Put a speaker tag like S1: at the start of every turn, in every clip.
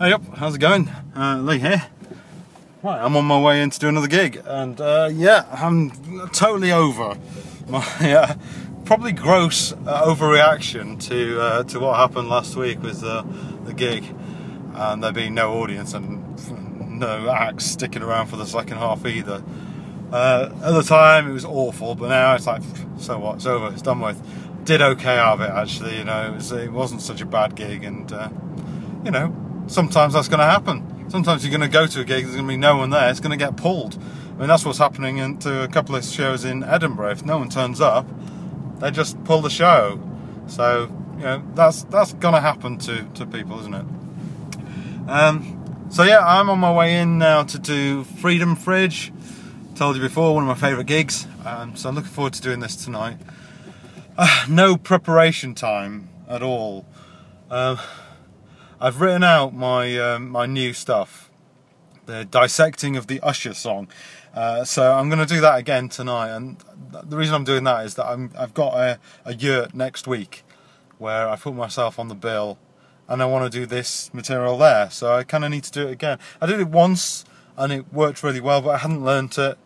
S1: Hey up, how's it going? Uh, Lee here. Right, I'm on my way in to do another gig, and uh, yeah, I'm totally over my uh, probably gross uh, overreaction to uh, to what happened last week with the the gig, and there being no audience and no acts sticking around for the second half either. Uh, at the time, it was awful, but now it's like, so what? It's over. It's done with. Did okay out of it actually. You know, it, was, wasn't such a bad gig, and uh, you know sometimes that's going to happen. Sometimes you're going to go to a gig, there's going to be no one there, it's going to get pulled. I mean, that's what's happening into a couple of shows in Edinburgh. If no one turns up, they just pull the show. So, you know, that's that's going to happen to, to people, isn't it? Um, so, yeah, I'm on my way in now to do Freedom Fridge. Told you before, one of my favourite gigs. Um, so, I'm looking forward to doing this tonight. Uh, no preparation time at all. Uh, I've written out my um, my new stuff, the dissecting of the Usher song. Uh, so I'm going to do that again tonight, and the reason I'm doing that is that I'm, I've got a, a yurt next week where I put myself on the bill, and I want to do this material there. So I kind of need to do it again. I did it once, and it worked really well, but I hadn't learnt it.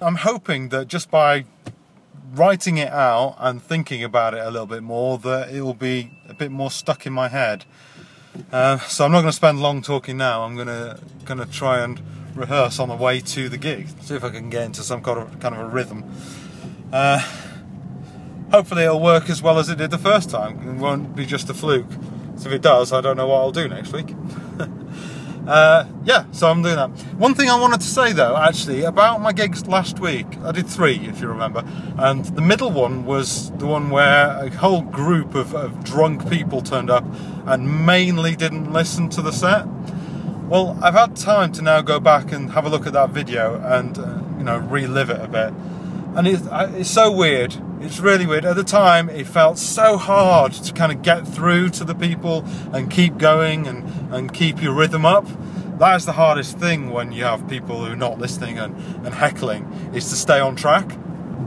S1: I'm hoping that just by writing it out and thinking about it a little bit more, that it will be a bit more stuck in my head. Uh, so I'm not going to spend long talking now. I'm going to going to try and rehearse on the way to the gig. See if I can get into some kind of kind of a rhythm. Uh, hopefully it'll work as well as it did the first time. It won't be just a fluke. So if it does, I don't know what I'll do next week. Uh, yeah, so I'm doing that. One thing I wanted to say though, actually, about my gigs last week, I did three, if you remember, and the middle one was the one where a whole group of, of drunk people turned up and mainly didn't listen to the set. Well, I've had time to now go back and have a look at that video and uh, you know relive it a bit, and it's, it's so weird. It's really weird. At the time, it felt so hard to kind of get through to the people and keep going and, and keep your rhythm up. That is the hardest thing when you have people who are not listening and, and heckling, is to stay on track.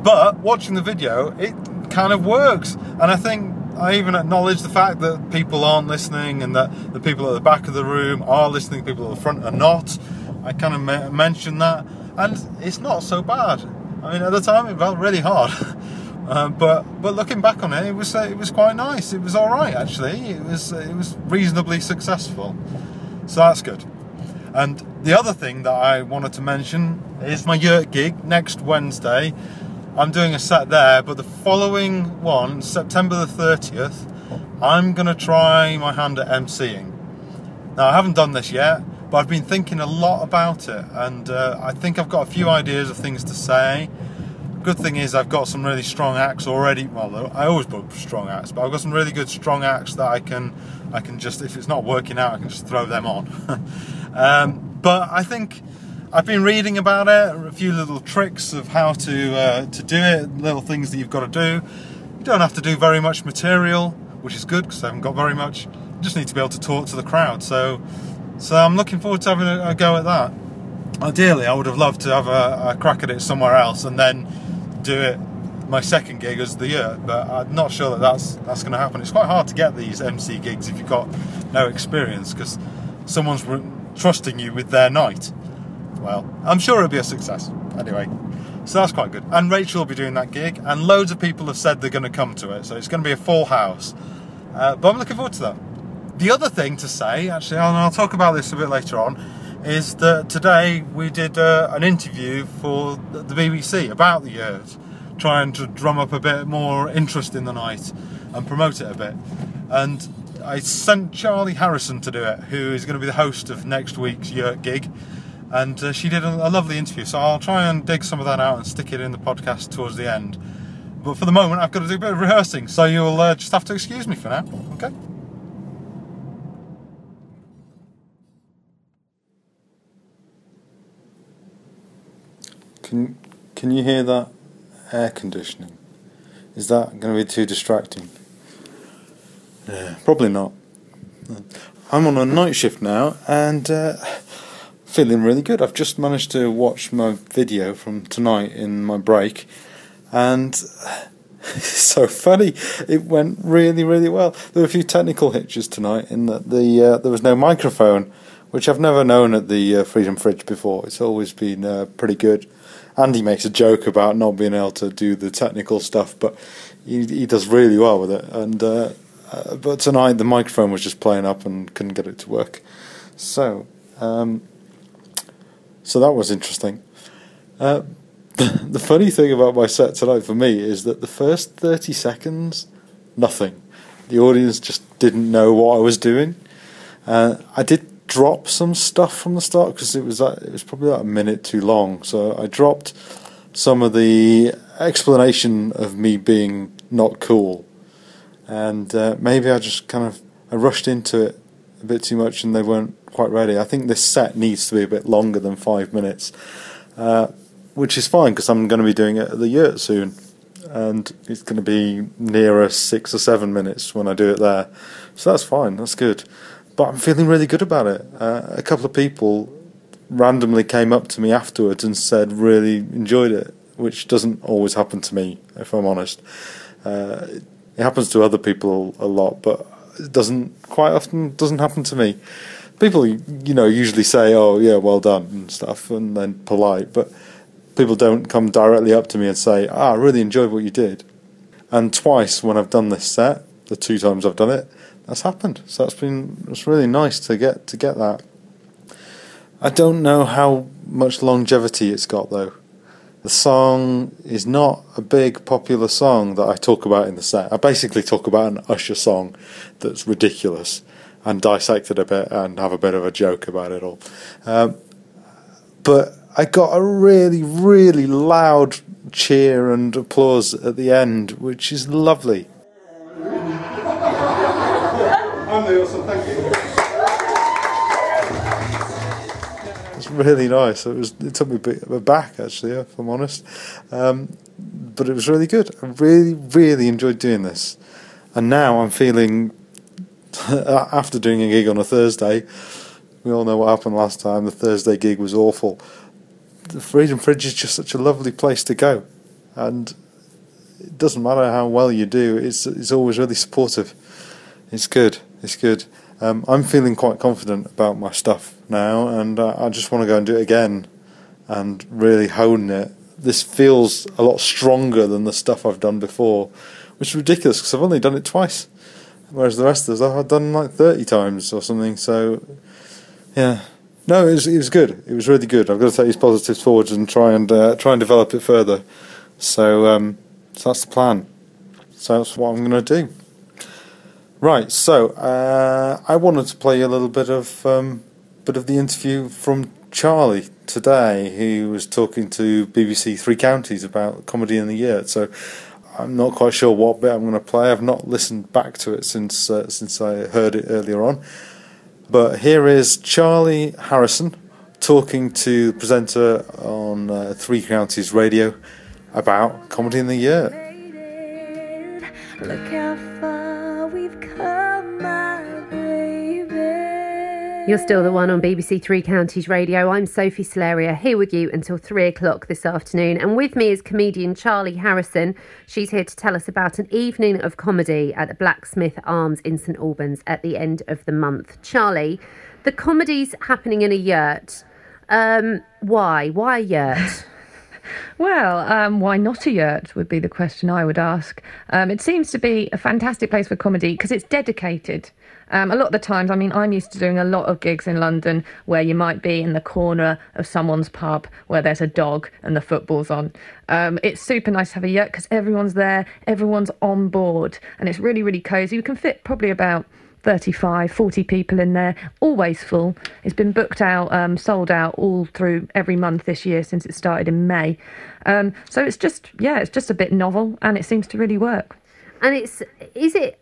S1: But watching the video, it kind of works. And I think I even acknowledge the fact that people aren't listening and that the people at the back of the room are listening, people at the front are not. I kind of me- mentioned that. And it's not so bad. I mean, at the time, it felt really hard. Um, but but looking back on it, it was uh, it was quite nice. It was all right actually. It was uh, it was reasonably successful, so that's good. And the other thing that I wanted to mention is my yurt gig next Wednesday. I'm doing a set there, but the following one, September the 30th, I'm going to try my hand at MCing. Now I haven't done this yet, but I've been thinking a lot about it, and uh, I think I've got a few ideas of things to say good thing is I've got some really strong acts already. Well, I always book strong acts, but I've got some really good strong acts that I can, I can just if it's not working out, I can just throw them on. um, but I think I've been reading about it, a few little tricks of how to uh, to do it, little things that you've got to do. You don't have to do very much material, which is good because I haven't got very much. You just need to be able to talk to the crowd. So, so I'm looking forward to having a, a go at that. Ideally, I would have loved to have a, a crack at it somewhere else and then do it my second gig as the year, but I'm not sure that that's that's going to happen. It's quite hard to get these MC gigs if you've got no experience because someone's re- trusting you with their night. Well, I'm sure it'll be a success. Anyway, so that's quite good. And Rachel will be doing that gig, and loads of people have said they're going to come to it, so it's going to be a full house. Uh, but I'm looking forward to that. The other thing to say, actually, and I'll talk about this a bit later on, is that today we did uh, an interview for the BBC about the yurt, trying to drum up a bit more interest in the night and promote it a bit. And I sent Charlie Harrison to do it, who is going to be the host of next week's yurt gig. And uh, she did a, a lovely interview, so I'll try and dig some of that out and stick it in the podcast towards the end. But for the moment, I've got to do a bit of rehearsing, so you'll uh, just have to excuse me for now, okay? Can can you hear that air conditioning? Is that going to be too distracting? Yeah, probably not. I'm on a night shift now and uh, feeling really good. I've just managed to watch my video from tonight in my break, and it's so funny. It went really, really well. There were a few technical hitches tonight in that the uh, there was no microphone, which I've never known at the uh, Freedom Fridge before. It's always been uh, pretty good. Andy makes a joke about not being able to do the technical stuff, but he, he does really well with it. And uh, uh, but tonight the microphone was just playing up and couldn't get it to work. So um, so that was interesting. Uh, the funny thing about my set tonight for me is that the first 30 seconds, nothing. The audience just didn't know what I was doing. Uh, I did drop some stuff from the start because it was it was probably about a minute too long. So I dropped some of the explanation of me being not cool, and uh, maybe I just kind of I rushed into it a bit too much, and they weren't quite ready. I think this set needs to be a bit longer than five minutes. Uh, which is fine because I'm going to be doing it at the yurt soon, and it's going to be nearer six or seven minutes when I do it there. So that's fine, that's good. But I'm feeling really good about it. Uh, a couple of people randomly came up to me afterwards and said really enjoyed it, which doesn't always happen to me, if I'm honest. Uh, it happens to other people a lot, but it doesn't quite often doesn't happen to me. People, you know, usually say, "Oh, yeah, well done" and stuff, and then polite, but people don't come directly up to me and say, "Ah, I really enjoyed what you did." And twice when I've done this set, the two times I've done it, that's happened. So that's been it's really nice to get to get that. I don't know how much longevity it's got though. The song is not a big popular song that I talk about in the set. I basically talk about an Usher song that's ridiculous and dissect it a bit and have a bit of a joke about it all. Um, but I got a really, really loud cheer and applause at the end, which is lovely. Really nice. It was. It took me a bit aback actually, if I'm honest, um, but it was really good. I really, really enjoyed doing this, and now I'm feeling after doing a gig on a Thursday. We all know what happened last time. The Thursday gig was awful the Freedom Fridge is just such a lovely place to go, and it doesn't matter how well you do. It's it's always really supportive. It's good. It's good. Um, I'm feeling quite confident about my stuff now, and uh, I just want to go and do it again, and really hone it. This feels a lot stronger than the stuff I've done before, which is ridiculous because I've only done it twice, whereas the rest of us I've done like 30 times or something. So, yeah, no, it was, it was good. It was really good. I've got to take these positives forwards and try and uh, try and develop it further. So, um, so that's the plan. So that's what I'm going to do. Right. So uh, I wanted to play a little bit of um, bit of the interview from Charlie today, who was talking to BBC Three Counties about comedy in the yurt. So I'm not quite sure what bit I'm going to play. I've not listened back to it since uh, since I heard it earlier on. But here is Charlie Harrison talking to the presenter on uh, Three Counties Radio about Comedy in the
S2: Yurt. You're still the one on BBC Three Counties Radio. I'm Sophie Solaria here with you until three o'clock this afternoon. And with me is comedian Charlie Harrison. She's here to tell us about an evening of comedy at the Blacksmith Arms in St Albans at the end of the month. Charlie, the comedy's happening in a yurt. Um, why? Why a yurt?
S3: Well, um, why not a yurt would be the question I would ask. Um, it seems to be a fantastic place for comedy because it's dedicated. Um, a lot of the times, I mean, I'm used to doing a lot of gigs in London where you might be in the corner of someone's pub where there's a dog and the football's on. Um, it's super nice to have a yurt because everyone's there, everyone's on board, and it's really, really cozy. You can fit probably about 35, 40 people in there, always full. It's been booked out, um, sold out all through every month this year since it started in May. Um, so it's just, yeah, it's just a bit novel and it seems to really work.
S2: And it's, is it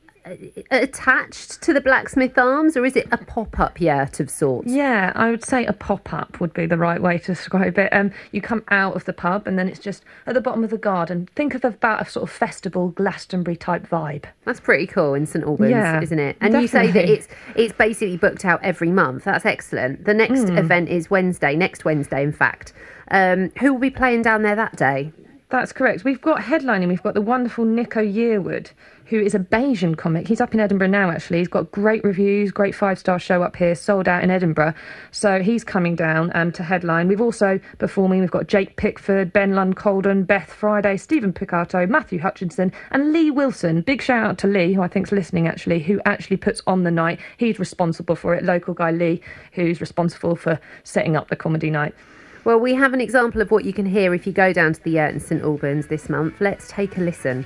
S2: attached to the Blacksmith Arms, or is it a pop-up yurt of sorts?
S3: Yeah, I would say a pop-up would be the right way to describe it. Um, you come out of the pub, and then it's just at the bottom of the garden. Think of about a sort of festival Glastonbury type vibe.
S2: That's pretty cool in St Albans, yeah, isn't it? And definitely. you say that it's it's basically booked out every month. That's excellent. The next mm. event is Wednesday, next Wednesday, in fact. Um, who will be playing down there that day?
S3: That's correct. We've got headlining, we've got the wonderful Nico Yearwood, who is a Bajan comic. He's up in Edinburgh now, actually. He's got great reviews, great five star show up here, sold out in Edinburgh. So he's coming down um, to headline. We've also performing, we've got Jake Pickford, Ben Lund Colden, Beth Friday, Stephen Picato, Matthew Hutchinson, and Lee Wilson. Big shout out to Lee, who I think's listening actually, who actually puts on the night. He's responsible for it. Local guy Lee, who's responsible for setting up the comedy night.
S2: Well, we have an example of what you can hear if you go down to the Yurt in St Albans this month. Let's take a listen.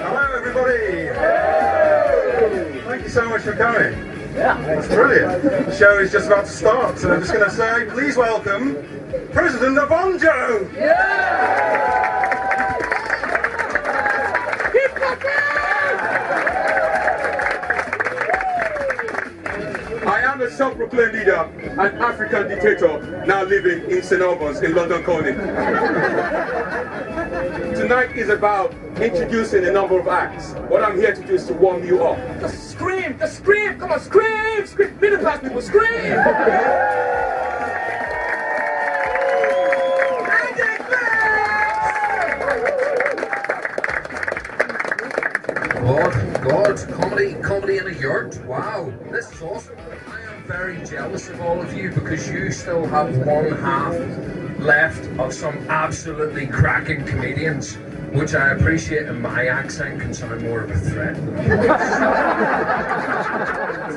S1: Hello, everybody. Thank you so much for coming. Yeah, it's brilliant. The show is just about to start, so I'm just going to say, please welcome President
S4: Obonjo. Self-proclaimed leader and African dictator now living in St. Albans in London Colney. Tonight is about introducing a number of acts. What I'm here to do is to warm you up. Just scream, just scream, come on, scream, scream, middle class people, scream!
S5: God, God, comedy, comedy in a yurt. Wow, this is awesome. I am very jealous of all of you because you still have one half left of some absolutely cracking comedians, which I appreciate in my accent can sound more of a threat.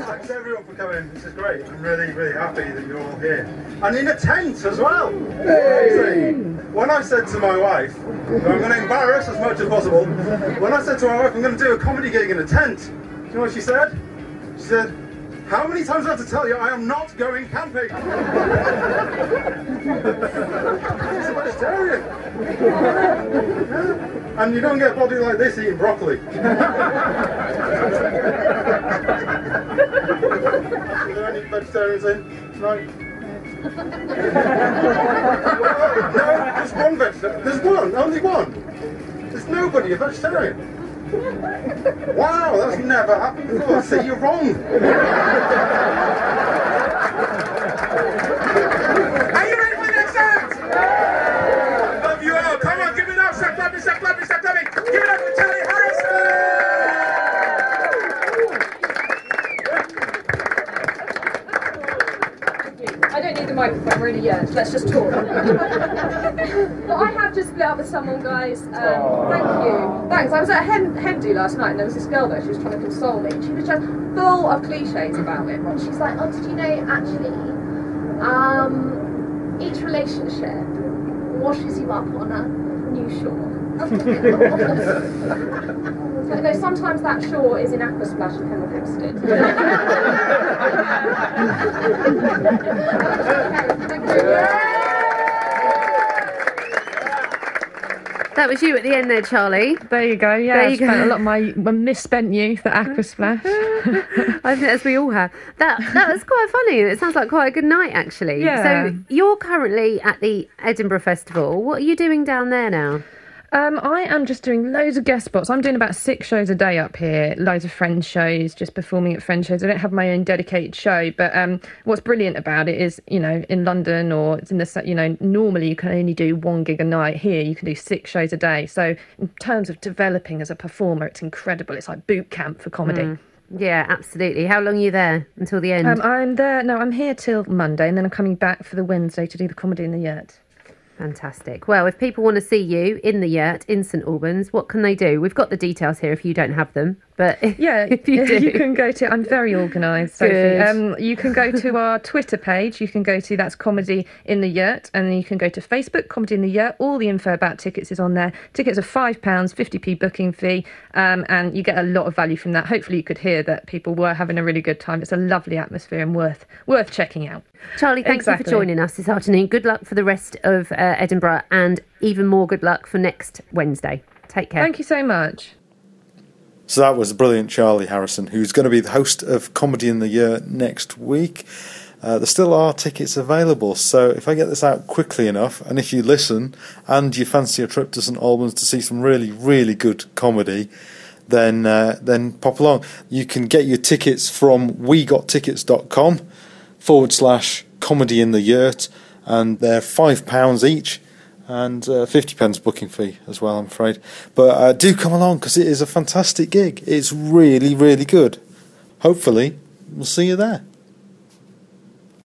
S1: Thanks everyone for coming. This is great. I'm really, really happy that you're all here. And in a tent as well. Amazing. When I said to my wife, I'm going to embarrass as much as possible, when I said to my wife, I'm going to do a comedy gig in a tent, do you know what she said? She said, how many times do I have to tell you I am not going camping? She's a vegetarian. And you don't get a body like this eating broccoli. Is there any vegetarians in tonight? no, there's one vegetarian. There's one, only one. There's nobody a vegetarian. Wow, that's never happened before. See, you're wrong.
S4: Are you ready for the next act? Love you all. Come on, give it up. Stop clapping, stop clapping, stop clapping. Give it up for Charlie
S6: I don't need the microphone, we're in a yurt. Let's just talk. well, I have just split up with someone, guys. Um, thank you. Thanks. I was at Hen- Hendu last night and there was this girl there. She was trying to console me. She was just full of cliches about it. And she's like, oh, did you know, actually, um, each relationship washes you up on a new shore. No, sometimes that shore is in Aquasplash and Hemel Hempstead. okay, thank you.
S2: That was you at the end there, Charlie.
S3: There you go. Yeah,
S2: There
S3: I
S2: you
S3: spent
S2: go.
S3: a lot of my, my misspent youth at Aquasplash.
S2: I think as we all have. That that was quite funny. It sounds like quite a good night, actually.
S3: Yeah.
S2: So you're currently at the Edinburgh Festival. What are you doing down there now?
S3: Um, I am just doing loads of guest spots. I'm doing about six shows a day up here, loads of friend shows, just performing at friend shows. I don't have my own dedicated show, but um, what's brilliant about it is, you know, in London or it's in the, you know, normally you can only do one gig a night. Here you can do six shows a day. So in terms of developing as a performer, it's incredible. It's like boot camp for comedy.
S2: Yeah, absolutely. How long are you there until the end?
S3: Um, I'm there. No, I'm here till Monday, and then I'm coming back for the Wednesday to do the comedy in the yurt.
S2: Fantastic. Well, if people want to see you in the yurt in St Albans, what can they do? We've got the details here if you don't have them, but
S3: Yeah,
S2: if you do, you
S3: can go to. I'm very organised, Sophie. Um, you can go to our Twitter page. You can go to that's comedy in the yurt, and then you can go to Facebook comedy in the yurt. All the info about tickets is on there. Tickets are five pounds, fifty p booking fee, um, and you get a lot of value from that. Hopefully, you could hear that people were having a really good time. It's a lovely atmosphere and worth worth checking out.
S2: Charlie, thank you for joining us this afternoon. Good luck for the rest of uh, Edinburgh, and even more good luck for next Wednesday. Take care.
S3: Thank you so much.
S1: So that was brilliant, Charlie Harrison, who's going to be the host of Comedy in the Yurt next week. Uh, there still are tickets available, so if I get this out quickly enough, and if you listen and you fancy a trip to St Albans to see some really, really good comedy, then uh, then pop along. You can get your tickets from wegottickets.com forward slash comedy in the yurt, and they're five pounds each. And uh, 50 pence booking fee as well, I'm afraid. But uh, do come along because it is a fantastic gig. It's really, really good. Hopefully, we'll see you there.